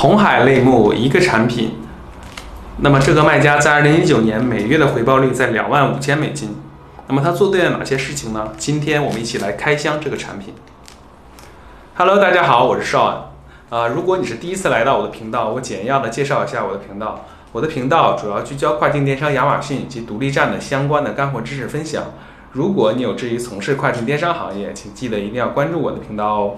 红海类目一个产品，那么这个卖家在二零一九年每月的回报率在两万五千美金。那么他做对了哪些事情呢？今天我们一起来开箱这个产品。Hello，大家好，我是邵安。啊，如果你是第一次来到我的频道，我简要的介绍一下我的频道。我的频道主要聚焦跨境电商亚马逊以及独立站的相关的干货知识分享。如果你有志于从事跨境电商行业，请记得一定要关注我的频道哦。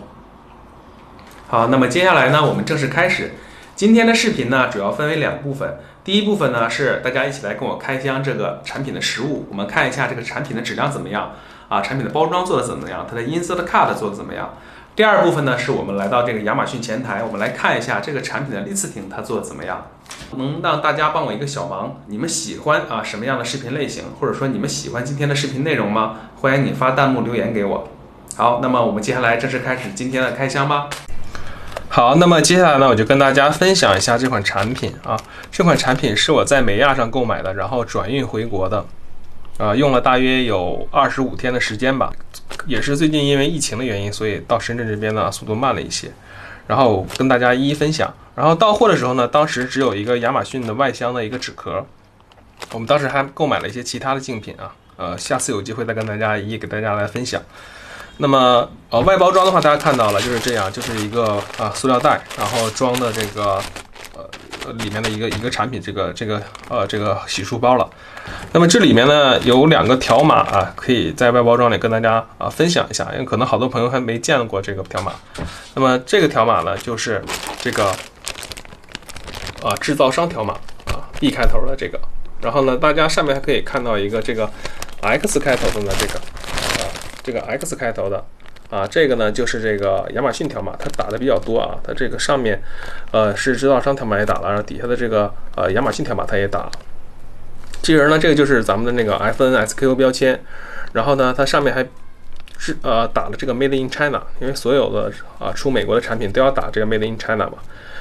好，那么接下来呢，我们正式开始今天的视频呢，主要分为两部分。第一部分呢是大家一起来跟我开箱这个产品的实物，我们看一下这个产品的质量怎么样啊，产品的包装做的怎么样，它的 insert card 做的怎么样。第二部分呢是我们来到这个亚马逊前台，我们来看一下这个产品的 listing 它做的怎么样。能让大家帮我一个小忙，你们喜欢啊什么样的视频类型，或者说你们喜欢今天的视频内容吗？欢迎你发弹幕留言给我。好，那么我们接下来正式开始今天的开箱吧。好，那么接下来呢，我就跟大家分享一下这款产品啊。这款产品是我在美亚上购买的，然后转运回国的，啊，用了大约有二十五天的时间吧。也是最近因为疫情的原因，所以到深圳这边呢速度慢了一些。然后跟大家一一分享。然后到货的时候呢，当时只有一个亚马逊的外箱的一个纸壳。我们当时还购买了一些其他的竞品啊，呃，下次有机会再跟大家一一给大家来分享。那么，呃，外包装的话，大家看到了，就是这样，就是一个啊塑料袋，然后装的这个呃里面的一个一个产品，这个这个呃这个洗漱包了。那么这里面呢有两个条码啊，可以在外包装里跟大家啊分享一下，因为可能好多朋友还没见过这个条码。那么这个条码呢，就是这个啊制造商条码啊 B 开头的这个，然后呢，大家上面还可以看到一个这个 X 开头的呢这个。这个 X 开头的啊，这个呢就是这个亚马逊条码，它打的比较多啊。它这个上面，呃，是制造商条码也打了，然后底下的这个呃亚马逊条码它也打了。其实呢，这个就是咱们的那个 FNSKU 标签，然后呢，它上面还是呃打了这个 Made in China，因为所有的啊出美国的产品都要打这个 Made in China 嘛。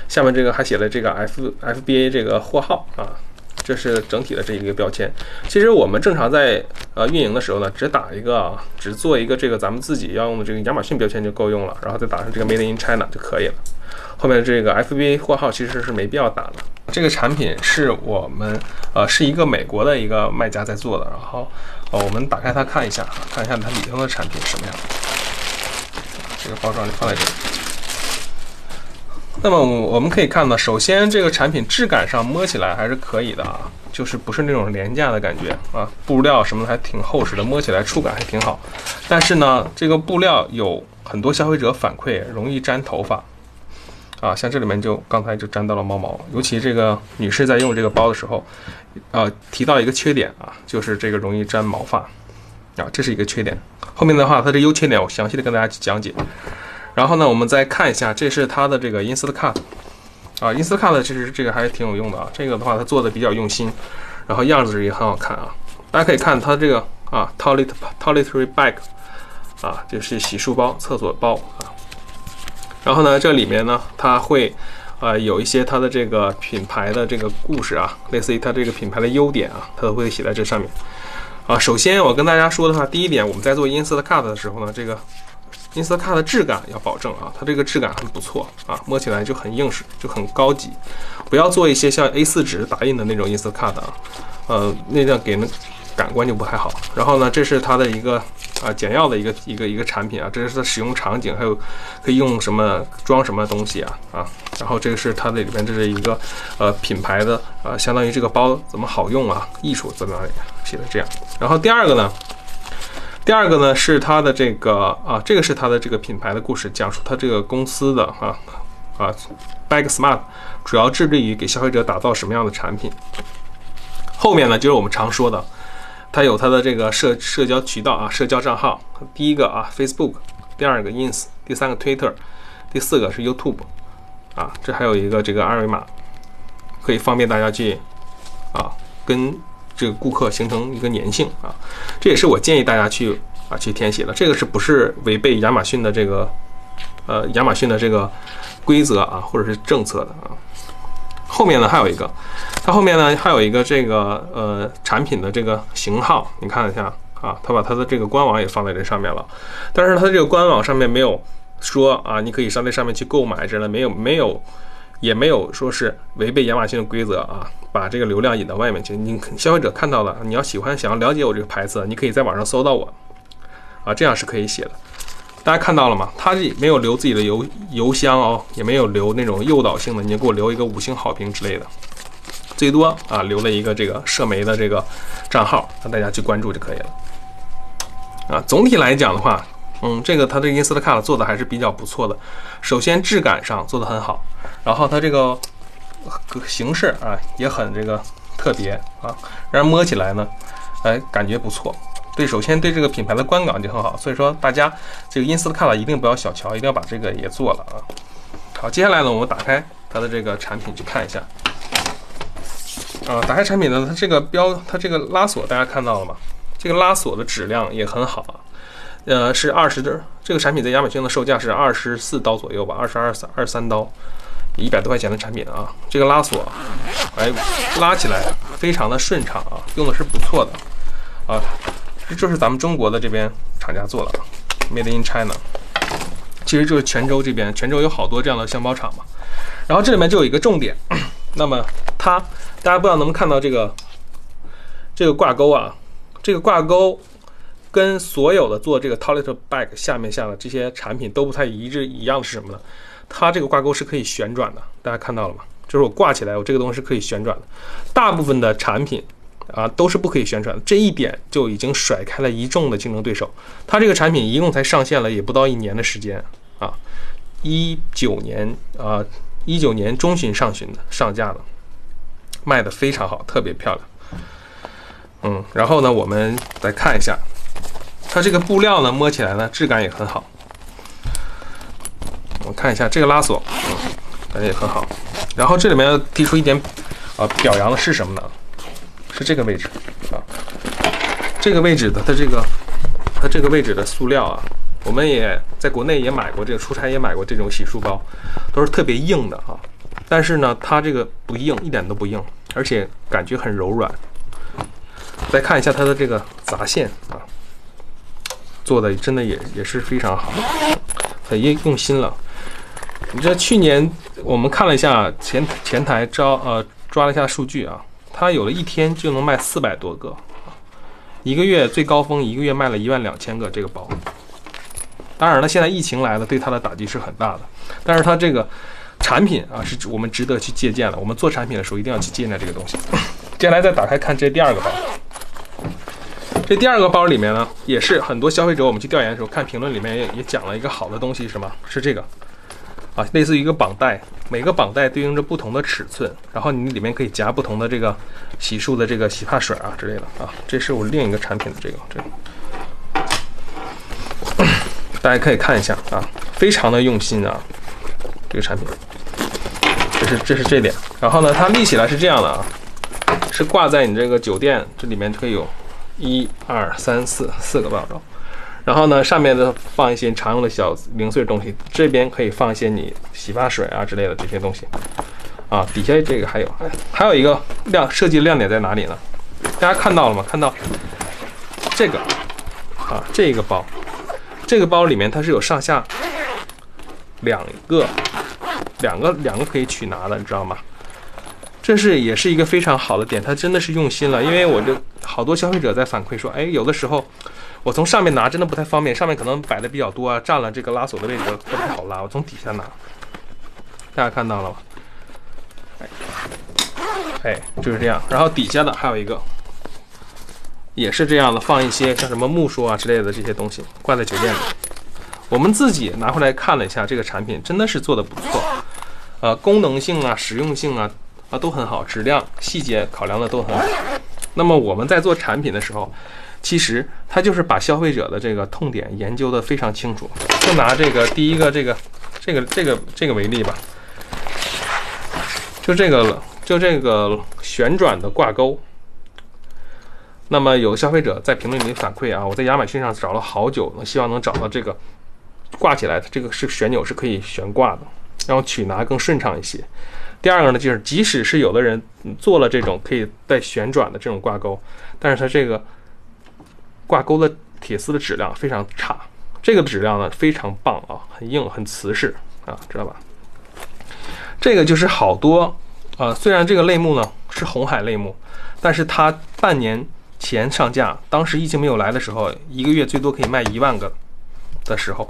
下面这个还写了这个 F FBA 这个货号啊。这是整体的这一个标签。其实我们正常在呃运营的时候呢，只打一个，只做一个这个咱们自己要用的这个亚马逊标签就够用了，然后再打上这个 Made in China 就可以了。后面这个 FBA 货号其实是没必要打的。这个产品是我们呃是一个美国的一个卖家在做的，然后呃我们打开它看一下，看一下它里头的产品什么样。这个包装就放在这里。那么我们可以看到，首先这个产品质感上摸起来还是可以的啊，就是不是那种廉价的感觉啊，布料什么的还挺厚实的，摸起来触感还挺好。但是呢，这个布料有很多消费者反馈容易粘头发啊，像这里面就刚才就粘到了猫毛，尤其这个女士在用这个包的时候，呃，提到一个缺点啊，就是这个容易粘毛发啊，这是一个缺点。后面的话，它的优缺点我详细的跟大家去讲解。然后呢，我们再看一下，这是它的这个 insert cut 啊，insert cut 其实这个还是挺有用的啊。这个的话，它做的比较用心，然后样子也很好看啊。大家可以看它这个啊，toilet toiletry bag 啊，就是洗漱包、厕所包啊。然后呢，这里面呢，它会啊有一些它的这个品牌的这个故事啊，类似于它这个品牌的优点啊，它都会写在这上面啊。首先我跟大家说的话，第一点，我们在做 insert cut 的时候呢，这个。I n s t a 的质感要保证啊，它这个质感很不错啊，摸起来就很硬实，就很高级。不要做一些像 A4 纸打印的那种 i n s t a 啊，呃，那样给人感官就不太好。然后呢，这是它的一个啊简要的一个一个一个产品啊，这是它使用场景，还有可以用什么装什么东西啊啊。然后这个是它的里边这是一个呃品牌的啊，相当于这个包怎么好用啊，艺术在哪里写的这样。然后第二个呢？第二个呢是它的这个啊，这个是它的这个品牌的故事，讲述它这个公司的啊啊，Bag Smart 主要致力于给消费者打造什么样的产品。后面呢就是我们常说的，它有它的这个社社交渠道啊，社交账号，第一个啊 Facebook，第二个 Ins，第三个 Twitter，第四个是 YouTube，啊，这还有一个这个二维码，可以方便大家去啊跟。这个顾客形成一个粘性啊，这也是我建议大家去啊去填写的。这个是不是违背亚马逊的这个呃亚马逊的这个规则啊，或者是政策的啊？后面呢还有一个，它后面呢还有一个这个呃产品的这个型号，你看一下啊，它把它的这个官网也放在这上面了，但是它这个官网上面没有说啊，你可以上这上面去购买之类，没有没有也没有说是违背亚马逊的规则啊，把这个流量引到外面去。你消费者看到了，你要喜欢想要了解我这个牌子，你可以在网上搜到我，啊，这样是可以写的。大家看到了吗？他这没有留自己的邮邮箱哦，也没有留那种诱导性的，你给我留一个五星好评之类的，最多啊留了一个这个社媒的这个账号，让大家去关注就可以了。啊，总体来讲的话。嗯，这个它这个 Instacart 做的还是比较不错的。首先质感上做的很好，然后它这个形式啊也很这个特别啊，让人摸起来呢，哎感觉不错。对，首先对这个品牌的观感就很好。所以说大家这个 Instacart 一定不要小瞧，一定要把这个也做了啊。好，接下来呢，我们打开它的这个产品去看一下。啊，打开产品呢，它这个标，它这个拉锁大家看到了吗？这个拉锁的质量也很好啊。呃，是二十的这个产品在亚马逊的售价是二十四刀左右吧，二十二三二三刀，一百多块钱的产品啊。这个拉锁，哎，拉起来非常的顺畅啊，用的是不错的啊。这是咱们中国的这边厂家做的，Made in China。其实就是泉州这边，泉州有好多这样的箱包厂嘛。然后这里面就有一个重点，那么它大家不知道能不能看到这个这个挂钩啊，这个挂钩。跟所有的做这个 toilet bag 下面下的这些产品都不太一致一样的是什么呢？它这个挂钩是可以旋转的，大家看到了吗？就是我挂起来，我这个东西是可以旋转的。大部分的产品啊都是不可以旋转的，这一点就已经甩开了一众的竞争对手。它这个产品一共才上线了也不到一年的时间啊，一九年啊一九年中旬上旬的上架的，卖的非常好，特别漂亮。嗯，然后呢，我们再看一下。它这个布料呢，摸起来呢质感也很好。我看一下这个拉锁，嗯，感觉也很好。然后这里面要提出一点啊表扬的是什么呢？是这个位置啊，这个位置的它这个它这个位置的塑料啊，我们也在国内也买过这个，出差也买过这种洗漱包，都是特别硬的啊。但是呢，它这个不硬，一点都不硬，而且感觉很柔软。再看一下它的这个杂线啊。做的真的也也是非常好，很用用心了。你这去年我们看了一下前前台招呃抓了一下数据啊，它有了一天就能卖四百多个，一个月最高峰一个月卖了一万两千个这个包。当然了，现在疫情来了，对它的打击是很大的。但是它这个产品啊，是我们值得去借鉴的。我们做产品的时候一定要去借鉴这个东西。接下来再打开看这第二个包。这第二个包里面呢，也是很多消费者，我们去调研的时候看评论里面也也讲了一个好的东西，什么是这个啊？类似于一个绑带，每个绑带对应着不同的尺寸，然后你里面可以夹不同的这个洗漱的这个洗发水啊之类的啊。这是我另一个产品的这个这个，大家可以看一下啊，非常的用心啊，这个产品，这是这是这点。然后呢，它立起来是这样的啊，是挂在你这个酒店这里面可以有。一二三四四个保罩，然后呢，上面的放一些常用的小零碎东西，这边可以放一些你洗发水啊之类的这些东西，啊，底下这个还有，还有一个亮设计亮点在哪里呢？大家看到了吗？看到这个啊，这个包，这个包里面它是有上下两个两个两个可以取拿的，你知道吗？这是也是一个非常好的点，它真的是用心了，因为我这。好多消费者在反馈说，哎，有的时候我从上面拿真的不太方便，上面可能摆的比较多啊，占了这个拉锁的位置不太好拉。我从底下拿，大家看到了吗？哎，就是这样。然后底下的还有一个，也是这样的，放一些像什么木梳啊之类的这些东西，挂在酒店里。我们自己拿回来看了一下这个产品，真的是做的不错，呃，功能性啊、实用性啊啊都很好，质量、细节考量的都很好。那么我们在做产品的时候，其实它就是把消费者的这个痛点研究的非常清楚。就拿这个第一个这个这个这个这个为例吧，就这个就这个旋转的挂钩。那么有消费者在评论里反馈啊，我在亚马逊上找了好久，希望能找到这个挂起来的这个是旋钮是可以悬挂的，然后取拿更顺畅一些。第二个呢，就是即使是有的人做了这种可以带旋转的这种挂钩，但是它这个挂钩的铁丝的质量非常差。这个质量呢非常棒啊，很硬，很瓷实啊，知道吧？这个就是好多，呃，虽然这个类目呢是红海类目，但是它半年前上架，当时疫情没有来的时候，一个月最多可以卖一万个的时候，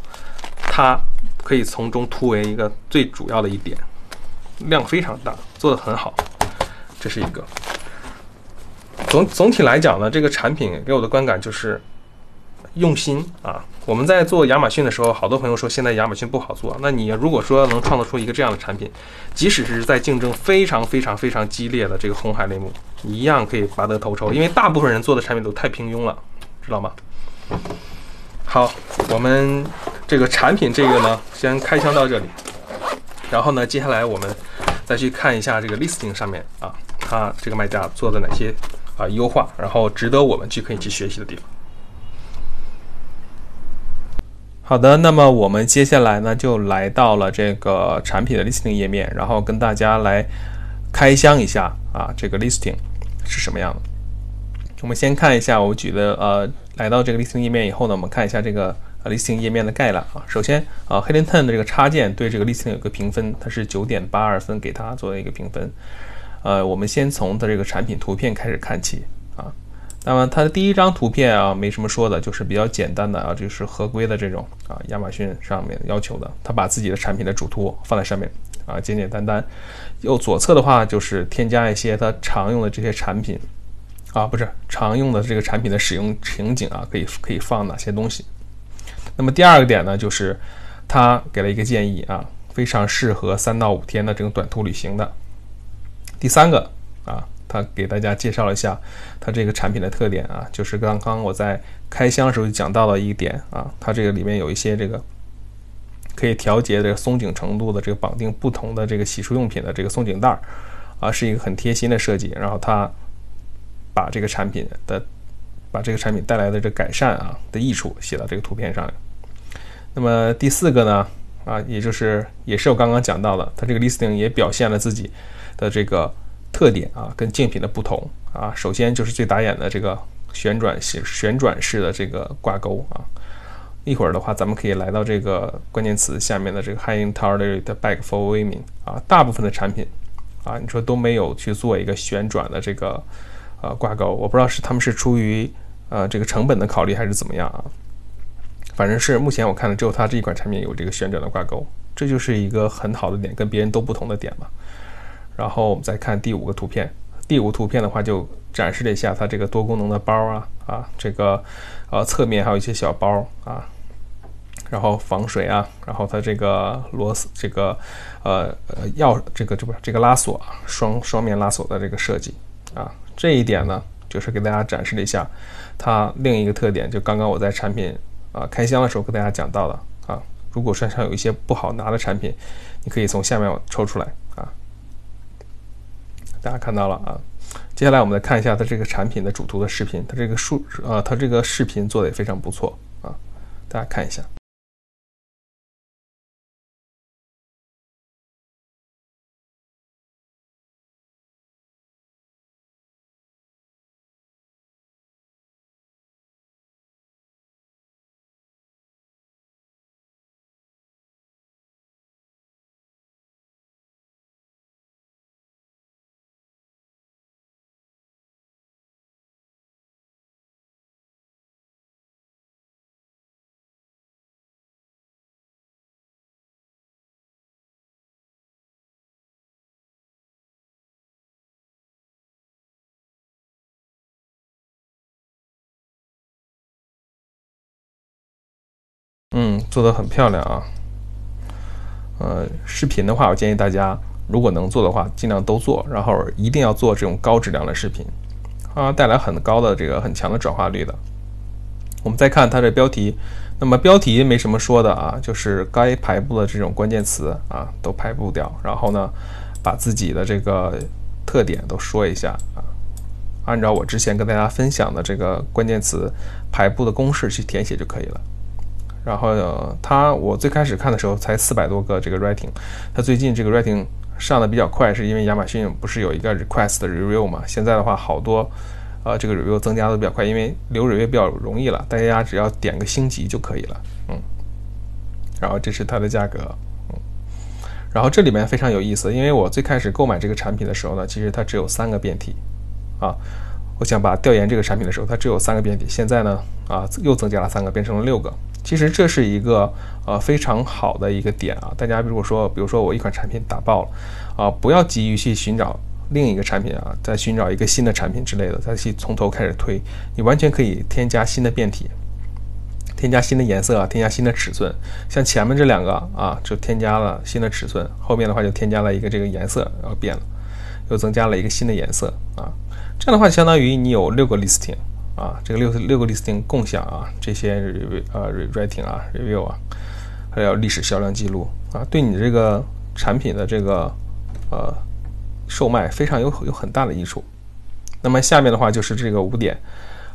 它可以从中突围一个最主要的一点，量非常大，做的很好，这是一个。总总体来讲呢，这个产品给我的观感就是用心啊。我们在做亚马逊的时候，好多朋友说现在亚马逊不好做。那你如果说能创造出一个这样的产品，即使是在竞争非常非常非常激烈的这个红海类目，一样可以拔得头筹。因为大部分人做的产品都太平庸了，知道吗？好，我们这个产品这个呢，先开箱到这里。然后呢，接下来我们再去看一下这个 listing 上面啊，它这个卖家做的哪些。啊，优化，然后值得我们去可以去学习的地方。好的，那么我们接下来呢，就来到了这个产品的 listing 页面，然后跟大家来开箱一下啊，这个 listing 是什么样的。我们先看一下，我举的呃，来到这个 listing 页面以后呢，我们看一下这个啊 listing 页面的概览啊。首先啊 h i d d e n Ten 的这个插件对这个 listing 有个评分，它是九点八二分，给它做的一个评分。呃，我们先从它这个产品图片开始看起啊。那么它的第一张图片啊，没什么说的，就是比较简单的啊，就是合规的这种啊，亚马逊上面要求的，它把自己的产品的主图放在上面啊，简简单单。右左侧的话，就是添加一些它常用的这些产品啊，不是常用的这个产品的使用情景啊，可以可以放哪些东西。那么第二个点呢，就是他给了一个建议啊，非常适合三到五天的这种短途旅行的。第三个啊，他给大家介绍了一下它这个产品的特点啊，就是刚刚我在开箱的时候就讲到了一点啊，它这个里面有一些这个可以调节这个松紧程度的这个绑定不同的这个洗漱用品的这个松紧带儿啊，是一个很贴心的设计。然后它把这个产品的把这个产品带来的这改善啊的益处写到这个图片上。那么第四个呢啊，也就是也是我刚刚讲到的，它这个 listing 也表现了自己。的这个特点啊，跟竞品的不同啊，首先就是最打眼的这个旋转旋旋转式的这个挂钩啊。一会儿的话，咱们可以来到这个关键词下面的这个 High Interior 的 Back for Women 啊，大部分的产品啊，你说都没有去做一个旋转的这个呃挂钩，我不知道是他们是出于呃这个成本的考虑还是怎么样啊。反正是目前我看的只有它这一款产品有这个旋转的挂钩，这就是一个很好的点，跟别人都不同的点嘛。然后我们再看第五个图片，第五个图片的话就展示了一下它这个多功能的包啊啊，这个呃侧面还有一些小包啊，然后防水啊，然后它这个螺丝这个呃呃钥这个这不这个拉锁啊，双双面拉锁的这个设计啊，这一点呢就是给大家展示了一下它另一个特点，就刚刚我在产品啊开箱的时候跟大家讲到了啊，如果身上有一些不好拿的产品，你可以从下面抽出来啊。大家看到了啊，接下来我们来看一下它这个产品的主图的视频，它这个数呃，它这个视频做的也非常不错啊，大家看一下。嗯，做的很漂亮啊。呃，视频的话，我建议大家如果能做的话，尽量都做，然后一定要做这种高质量的视频，啊，带来很高的这个很强的转化率的。我们再看它的标题，那么标题没什么说的啊，就是该排布的这种关键词啊都排布掉，然后呢，把自己的这个特点都说一下啊，按照我之前跟大家分享的这个关键词排布的公式去填写就可以了。然后呢它，我最开始看的时候才四百多个这个 rating，它最近这个 rating 上的比较快，是因为亚马逊不是有一个 request 的 review 嘛？现在的话，好多呃这个 review 增加的比较快，因为留 review 比较容易了，大家只要点个星级就可以了，嗯。然后这是它的价格，嗯。然后这里面非常有意思，因为我最开始购买这个产品的时候呢，其实它只有三个变体，啊，我想把调研这个产品的时候，它只有三个变体，现在呢，啊，又增加了三个，变成了六个。其实这是一个呃非常好的一个点啊，大家如果说，比如说我一款产品打爆了，啊，不要急于去寻找另一个产品啊，再寻找一个新的产品之类的，再去从头开始推，你完全可以添加新的变体。添加新的颜色啊，添加新的尺寸，像前面这两个啊，就添加了新的尺寸，后面的话就添加了一个这个颜色，然后变了，又增加了一个新的颜色啊，这样的话相当于你有六个 listing 啊，这个六六个 listing 共享啊，这些呃 rating 啊 review 啊，还有历史销量记录啊，对你这个产品的这个呃售卖非常有有很大的益处。那么下面的话就是这个五点。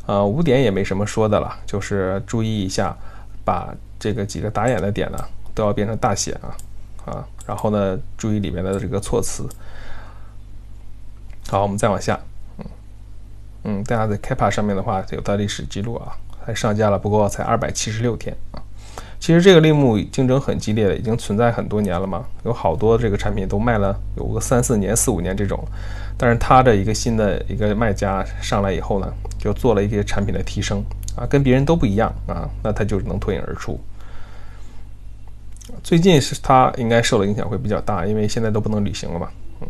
呃，五点也没什么说的了，就是注意一下，把这个几个打眼的点呢都要变成大写啊啊，然后呢，注意里面的这个措辞。好，我们再往下，嗯，大家在 k a p a 上面的话有它历史记录啊，还上架了，不过才二百七十六天啊。其实这个类目竞争很激烈的，已经存在很多年了嘛，有好多这个产品都卖了有个三四年、四五年这种。但是它的一个新的一个卖家上来以后呢，就做了一些产品的提升啊，跟别人都不一样啊，那它就能脱颖而出。最近是它应该受的影响会比较大，因为现在都不能旅行了嘛，嗯。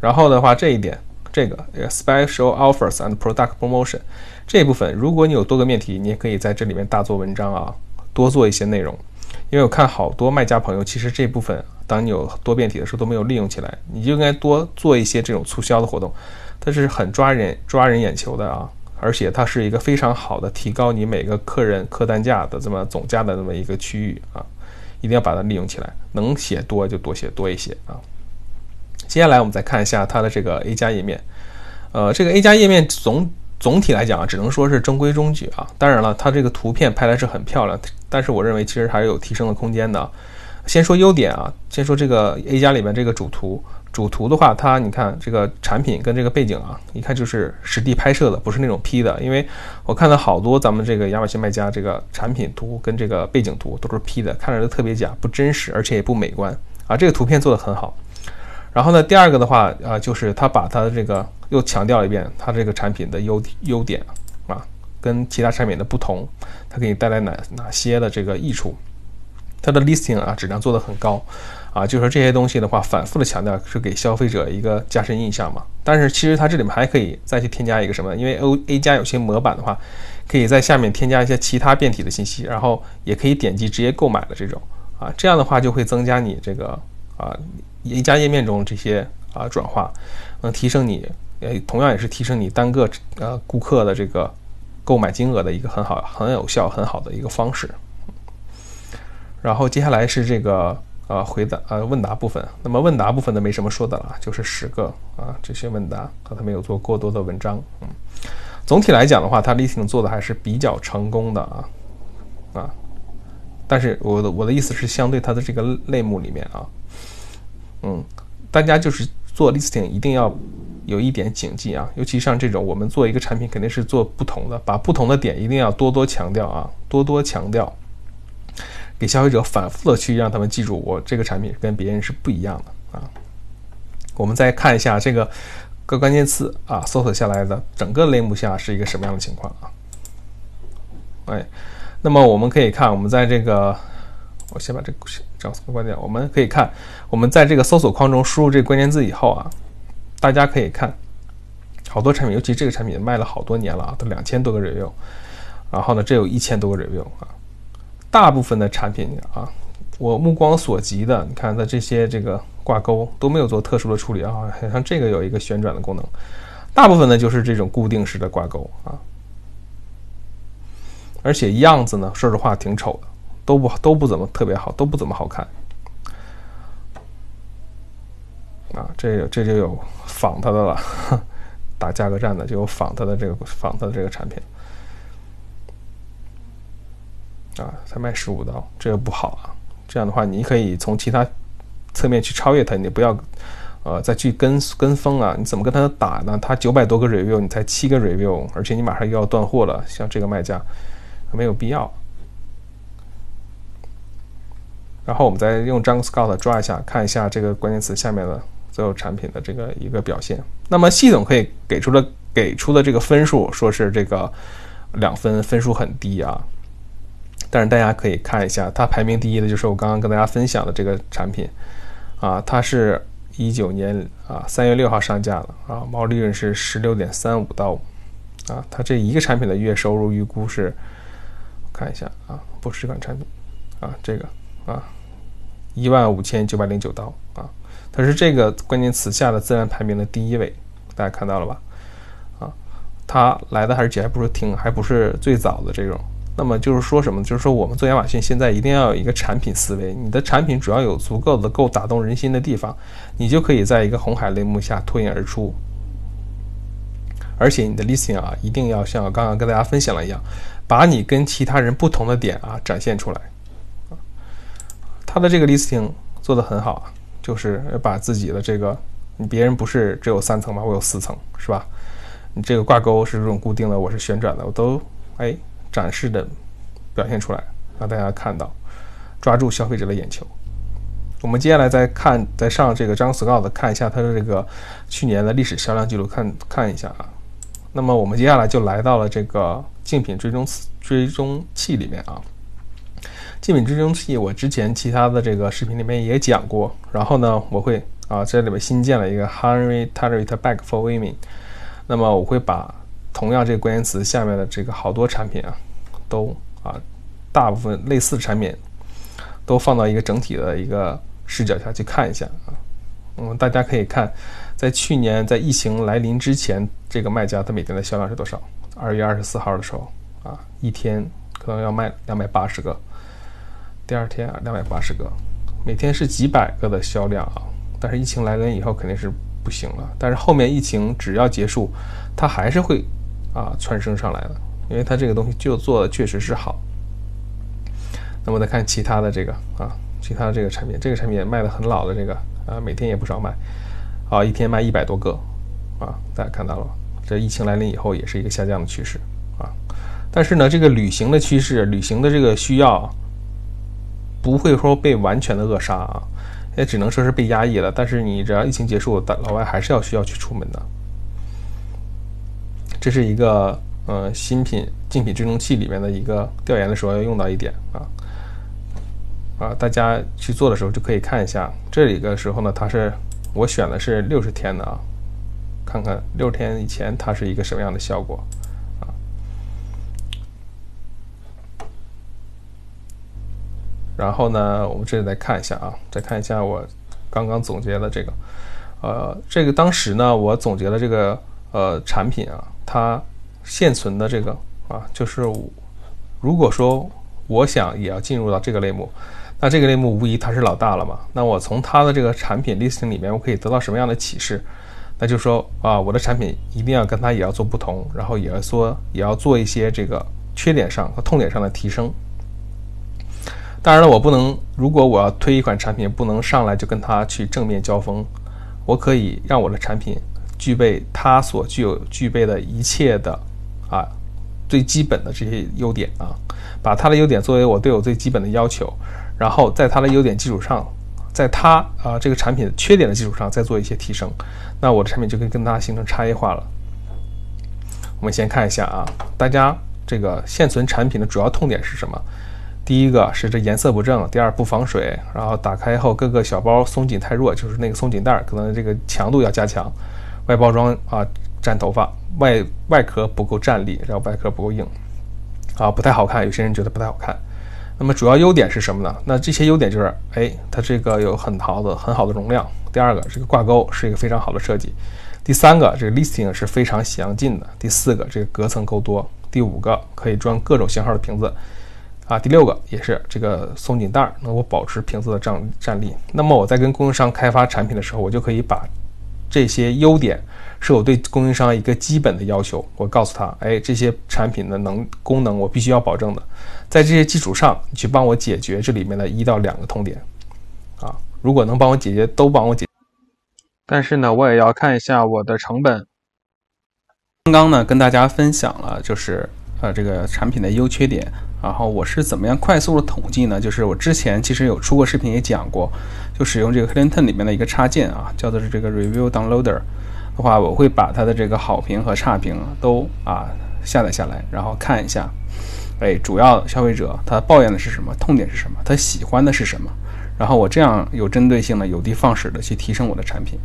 然后的话，这一点，这个 special offers and product promotion 这一部分，如果你有多个面题，你也可以在这里面大做文章啊，多做一些内容。因为我看好多卖家朋友，其实这部分。当你有多变体的时候都没有利用起来，你就应该多做一些这种促销的活动，它是很抓人抓人眼球的啊，而且它是一个非常好的提高你每个客人客单价的这么总价的这么一个区域啊，一定要把它利用起来，能写多就多写多一些啊。接下来我们再看一下它的这个 A 加页面，呃，这个 A 加页面总总体来讲啊，只能说是中规中矩啊。当然了，它这个图片拍的是很漂亮，但是我认为其实还是有提升的空间的。先说优点啊，先说这个 A 加里面这个主图，主图的话，它你看这个产品跟这个背景啊，一看就是实地拍摄的，不是那种 P 的。因为我看到好多咱们这个亚马逊卖家这个产品图跟这个背景图都是 P 的，看着都特别假，不真实，而且也不美观啊。这个图片做的很好。然后呢，第二个的话啊，就是他把他的这个又强调一遍，他这个产品的优优点啊，跟其他产品的不同，它给你带来哪哪些的这个益处。它的 listing 啊质量做得很高，啊，就是说这些东西的话，反复的强调是给消费者一个加深印象嘛。但是其实它这里面还可以再去添加一个什么？因为 O A 加有些模板的话，可以在下面添加一些其他变体的信息，然后也可以点击直接购买的这种，啊，这样的话就会增加你这个啊一加页面中这些啊转化，能提升你，呃，同样也是提升你单个呃顾客的这个购买金额的一个很好、很有效、很好的一个方式。然后接下来是这个呃回答呃问答部分，那么问答部分呢没什么说的了，就是十个啊这些问答，刚才没有做过多的文章，嗯，总体来讲的话，他 listing 做的还是比较成功的啊啊，但是我的我的意思是相对它的这个类目里面啊，嗯，大家就是做 listing 一定要有一点谨记啊，尤其像这种我们做一个产品肯定是做不同的，把不同的点一定要多多强调啊，多多强调。给消费者反复的去让他们记住，我这个产品跟别人是不一样的啊。我们再看一下这个各关键词啊，搜索下来的整个类目下是一个什么样的情况啊？哎，那么我们可以看，我们在这个，我先把这个找什么关键？我们可以看，我们在这个搜索框中输入这个关键字以后啊，大家可以看，好多产品，尤其这个产品卖了好多年了啊，都两千多个 review，然后呢，这有一千多个 review 啊。大部分的产品啊，我目光所及的，你看它这些这个挂钩都没有做特殊的处理啊，像这个有一个旋转的功能，大部分呢就是这种固定式的挂钩啊，而且样子呢，说实话挺丑的，都不都不怎么特别好，都不怎么好看啊，这这就有仿它的了，打价格战的就有仿它的这个仿它的这个产品。啊，才卖十五刀，这个不好啊。这样的话，你可以从其他侧面去超越它，你不要呃再去跟跟风啊。你怎么跟他打呢？他九百多个 review，你才七个 review，而且你马上又要断货了，像这个卖家没有必要。然后我们再用 Jungle Scout 抓一下，看一下这个关键词下面的所有产品的这个一个表现。那么系统可以给出的给出的这个分数，说是这个两分，分数很低啊。但是大家可以看一下，它排名第一的就是我刚刚跟大家分享的这个产品啊，它是一九年啊三月六号上架的啊，毛利润是十六点三五刀啊，它这一个产品的月收入预估是，看一下啊，不是这款产品啊，这个。啊，一万五千九百零九刀啊，它是这个关键词下的自然排名的第一位，大家看到了吧？啊，它来的还是还不是挺还不是最早的这种。那么就是说什么？就是说我们做亚马逊现在一定要有一个产品思维，你的产品主要有足够的够打动人心的地方，你就可以在一个红海类目下脱颖而出。而且你的 listing 啊，一定要像我刚刚跟大家分享了一样，把你跟其他人不同的点啊展现出来。他的这个 listing 做得很好啊，就是把自己的这个，你别人不是只有三层吗？我有四层，是吧？你这个挂钩是这种固定的，我是旋转的，我都哎展示的表现出来，让大家看到，抓住消费者的眼球。我们接下来再看，再上这个张 Scout 看一下它的这个去年的历史销量记录，看看一下啊。那么我们接下来就来到了这个竞品追踪追踪器里面啊。竞品追踪器，我之前其他的这个视频里面也讲过。然后呢，我会啊这里面新建了一个 Henry Target Back for Women。那么我会把同样这个关键词下面的这个好多产品啊，都啊大部分类似产品都放到一个整体的一个视角下去看一下啊。嗯，大家可以看，在去年在疫情来临之前，这个卖家他每天的销量是多少？二月二十四号的时候啊，一天可能要卖两百八十个。第二天啊，两百八十个，每天是几百个的销量啊。但是疫情来临以后肯定是不行了。但是后面疫情只要结束，它还是会啊蹿升上来的，因为它这个东西就做的确实是好。那么再看其他的这个啊，其他的这个产品，这个产品卖的很老的这个啊，每天也不少卖，啊，一天卖一百多个啊，大家看到了，这疫情来临以后也是一个下降的趋势啊。但是呢，这个旅行的趋势，旅行的这个需要。不会说被完全的扼杀啊，也只能说是被压抑了。但是你只要疫情结束，老外还是要需要去出门的。这是一个呃新品竞品追踪器里面的一个调研的时候要用到一点啊啊，大家去做的时候就可以看一下这里的时候呢，它是我选的是六十天的啊，看看六十天以前它是一个什么样的效果。然后呢，我们这里再看一下啊，再看一下我刚刚总结的这个，呃，这个当时呢，我总结的这个呃产品啊，它现存的这个啊，就是如果说我想也要进入到这个类目，那这个类目无疑它是老大了嘛。那我从它的这个产品 listing 里面，我可以得到什么样的启示？那就是说啊，我的产品一定要跟它也要做不同，然后也要说也要做一些这个缺点上和痛点上的提升。当然了，我不能。如果我要推一款产品，不能上来就跟它去正面交锋。我可以让我的产品具备它所具有具备的一切的啊最基本的这些优点啊，把它的优点作为我对我最基本的要求，然后在它的优点基础上，在它啊这个产品的缺点的基础上再做一些提升，那我的产品就可以跟它形成差异化了。我们先看一下啊，大家这个现存产品的主要痛点是什么？第一个是这颜色不正，第二不防水，然后打开后各个小包松紧太弱，就是那个松紧带可能这个强度要加强，外包装啊粘头发，外外壳不够站立，然后外壳不够硬，啊不太好看，有些人觉得不太好看。那么主要优点是什么呢？那这些优点就是，哎，它这个有很好的很好的容量。第二个，这个挂钩是一个非常好的设计。第三个，这个 listing 是非常详尽的。第四个，这个隔层够多。第五个，可以装各种型号的瓶子。啊，第六个也是这个松紧带能够保持瓶子的站站立。那么我在跟供应商开发产品的时候，我就可以把这些优点是我对供应商一个基本的要求。我告诉他，哎，这些产品的能功能我必须要保证的，在这些基础上，你去帮我解决这里面的一到两个痛点。啊，如果能帮我解决，都帮我解。但是呢，我也要看一下我的成本。刚刚呢，跟大家分享了就是。呃，这个产品的优缺点然后我是怎么样快速的统计呢？就是我之前其实有出过视频也讲过，就使用这个 Clinton 里面的一个插件啊，叫做是这个 Review Downloader 的话，我会把它的这个好评和差评都啊下载下来，然后看一下，哎，主要消费者他抱怨的是什么，痛点是什么，他喜欢的是什么，然后我这样有针对性的、有的放矢的去提升我的产品。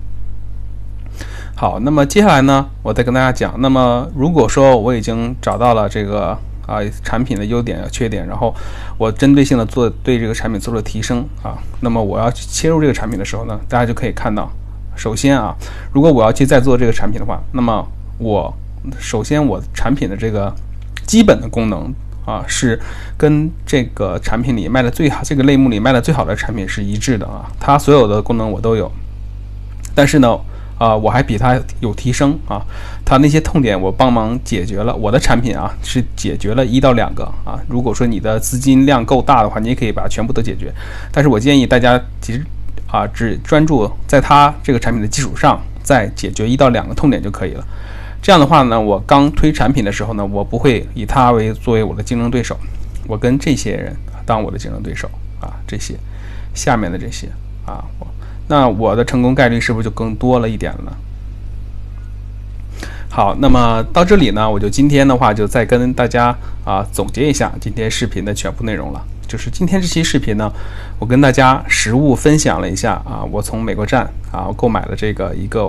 好，那么接下来呢，我再跟大家讲，那么如果说我已经找到了这个。啊，产品的优点、缺点，然后我针对性的做对这个产品做了提升啊。那么我要切入这个产品的时候呢，大家就可以看到，首先啊，如果我要去再做这个产品的话，那么我首先我产品的这个基本的功能啊，是跟这个产品里卖的最好、这个类目里卖的最好的产品是一致的啊。它所有的功能我都有，但是呢。啊，我还比它有提升啊，它那些痛点我帮忙解决了。我的产品啊是解决了一到两个啊。如果说你的资金量够大的话，你也可以把它全部都解决。但是我建议大家其实啊只专注在它这个产品的基础上，再解决一到两个痛点就可以了。这样的话呢，我刚推产品的时候呢，我不会以它为作为我的竞争对手，我跟这些人当我的竞争对手啊，这些下面的这些啊我。那我的成功概率是不是就更多了一点呢？好，那么到这里呢，我就今天的话就再跟大家啊总结一下今天视频的全部内容了。就是今天这期视频呢，我跟大家实物分享了一下啊，我从美国站啊购买了这个一个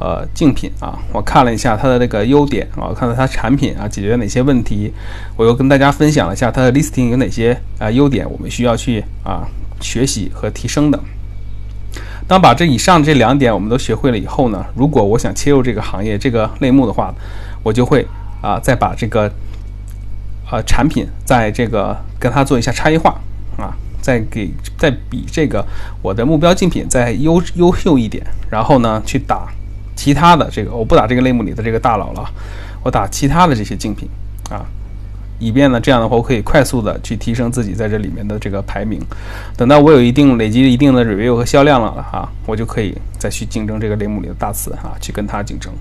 呃竞品啊，我看了一下它的这个优点啊，看到它产品啊解决哪些问题，我又跟大家分享了一下它的 listing 有哪些啊优点，我们需要去啊学习和提升的。当把这以上这两点我们都学会了以后呢，如果我想切入这个行业这个类目的话，我就会啊再把这个呃产品在这个跟它做一下差异化啊，再给再比这个我的目标竞品再优优秀一点，然后呢去打其他的这个我不打这个类目里的这个大佬了，我打其他的这些竞品啊。以便呢，这样的话我可以快速的去提升自己在这里面的这个排名。等到我有一定累积一定的 review 和销量了哈，我就可以再去竞争这个类目里的大词哈，去跟它竞争。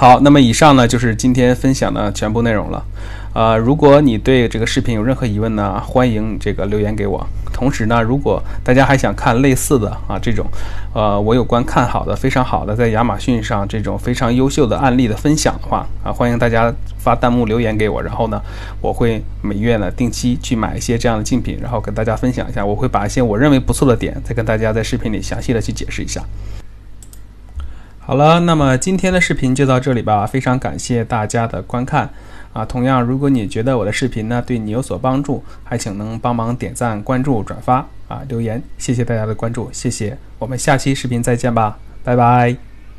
好，那么以上呢就是今天分享的全部内容了。呃，如果你对这个视频有任何疑问呢，欢迎这个留言给我。同时呢，如果大家还想看类似的啊这种，呃，我有关看好的非常好的在亚马逊上这种非常优秀的案例的分享的话啊，欢迎大家发弹幕留言给我。然后呢，我会每月呢定期去买一些这样的竞品，然后跟大家分享一下。我会把一些我认为不错的点再跟大家在视频里详细的去解释一下。好了，那么今天的视频就到这里吧，非常感谢大家的观看。啊，同样，如果你觉得我的视频呢对你有所帮助，还请能帮忙点赞、关注、转发啊，留言，谢谢大家的关注，谢谢，我们下期视频再见吧，拜拜。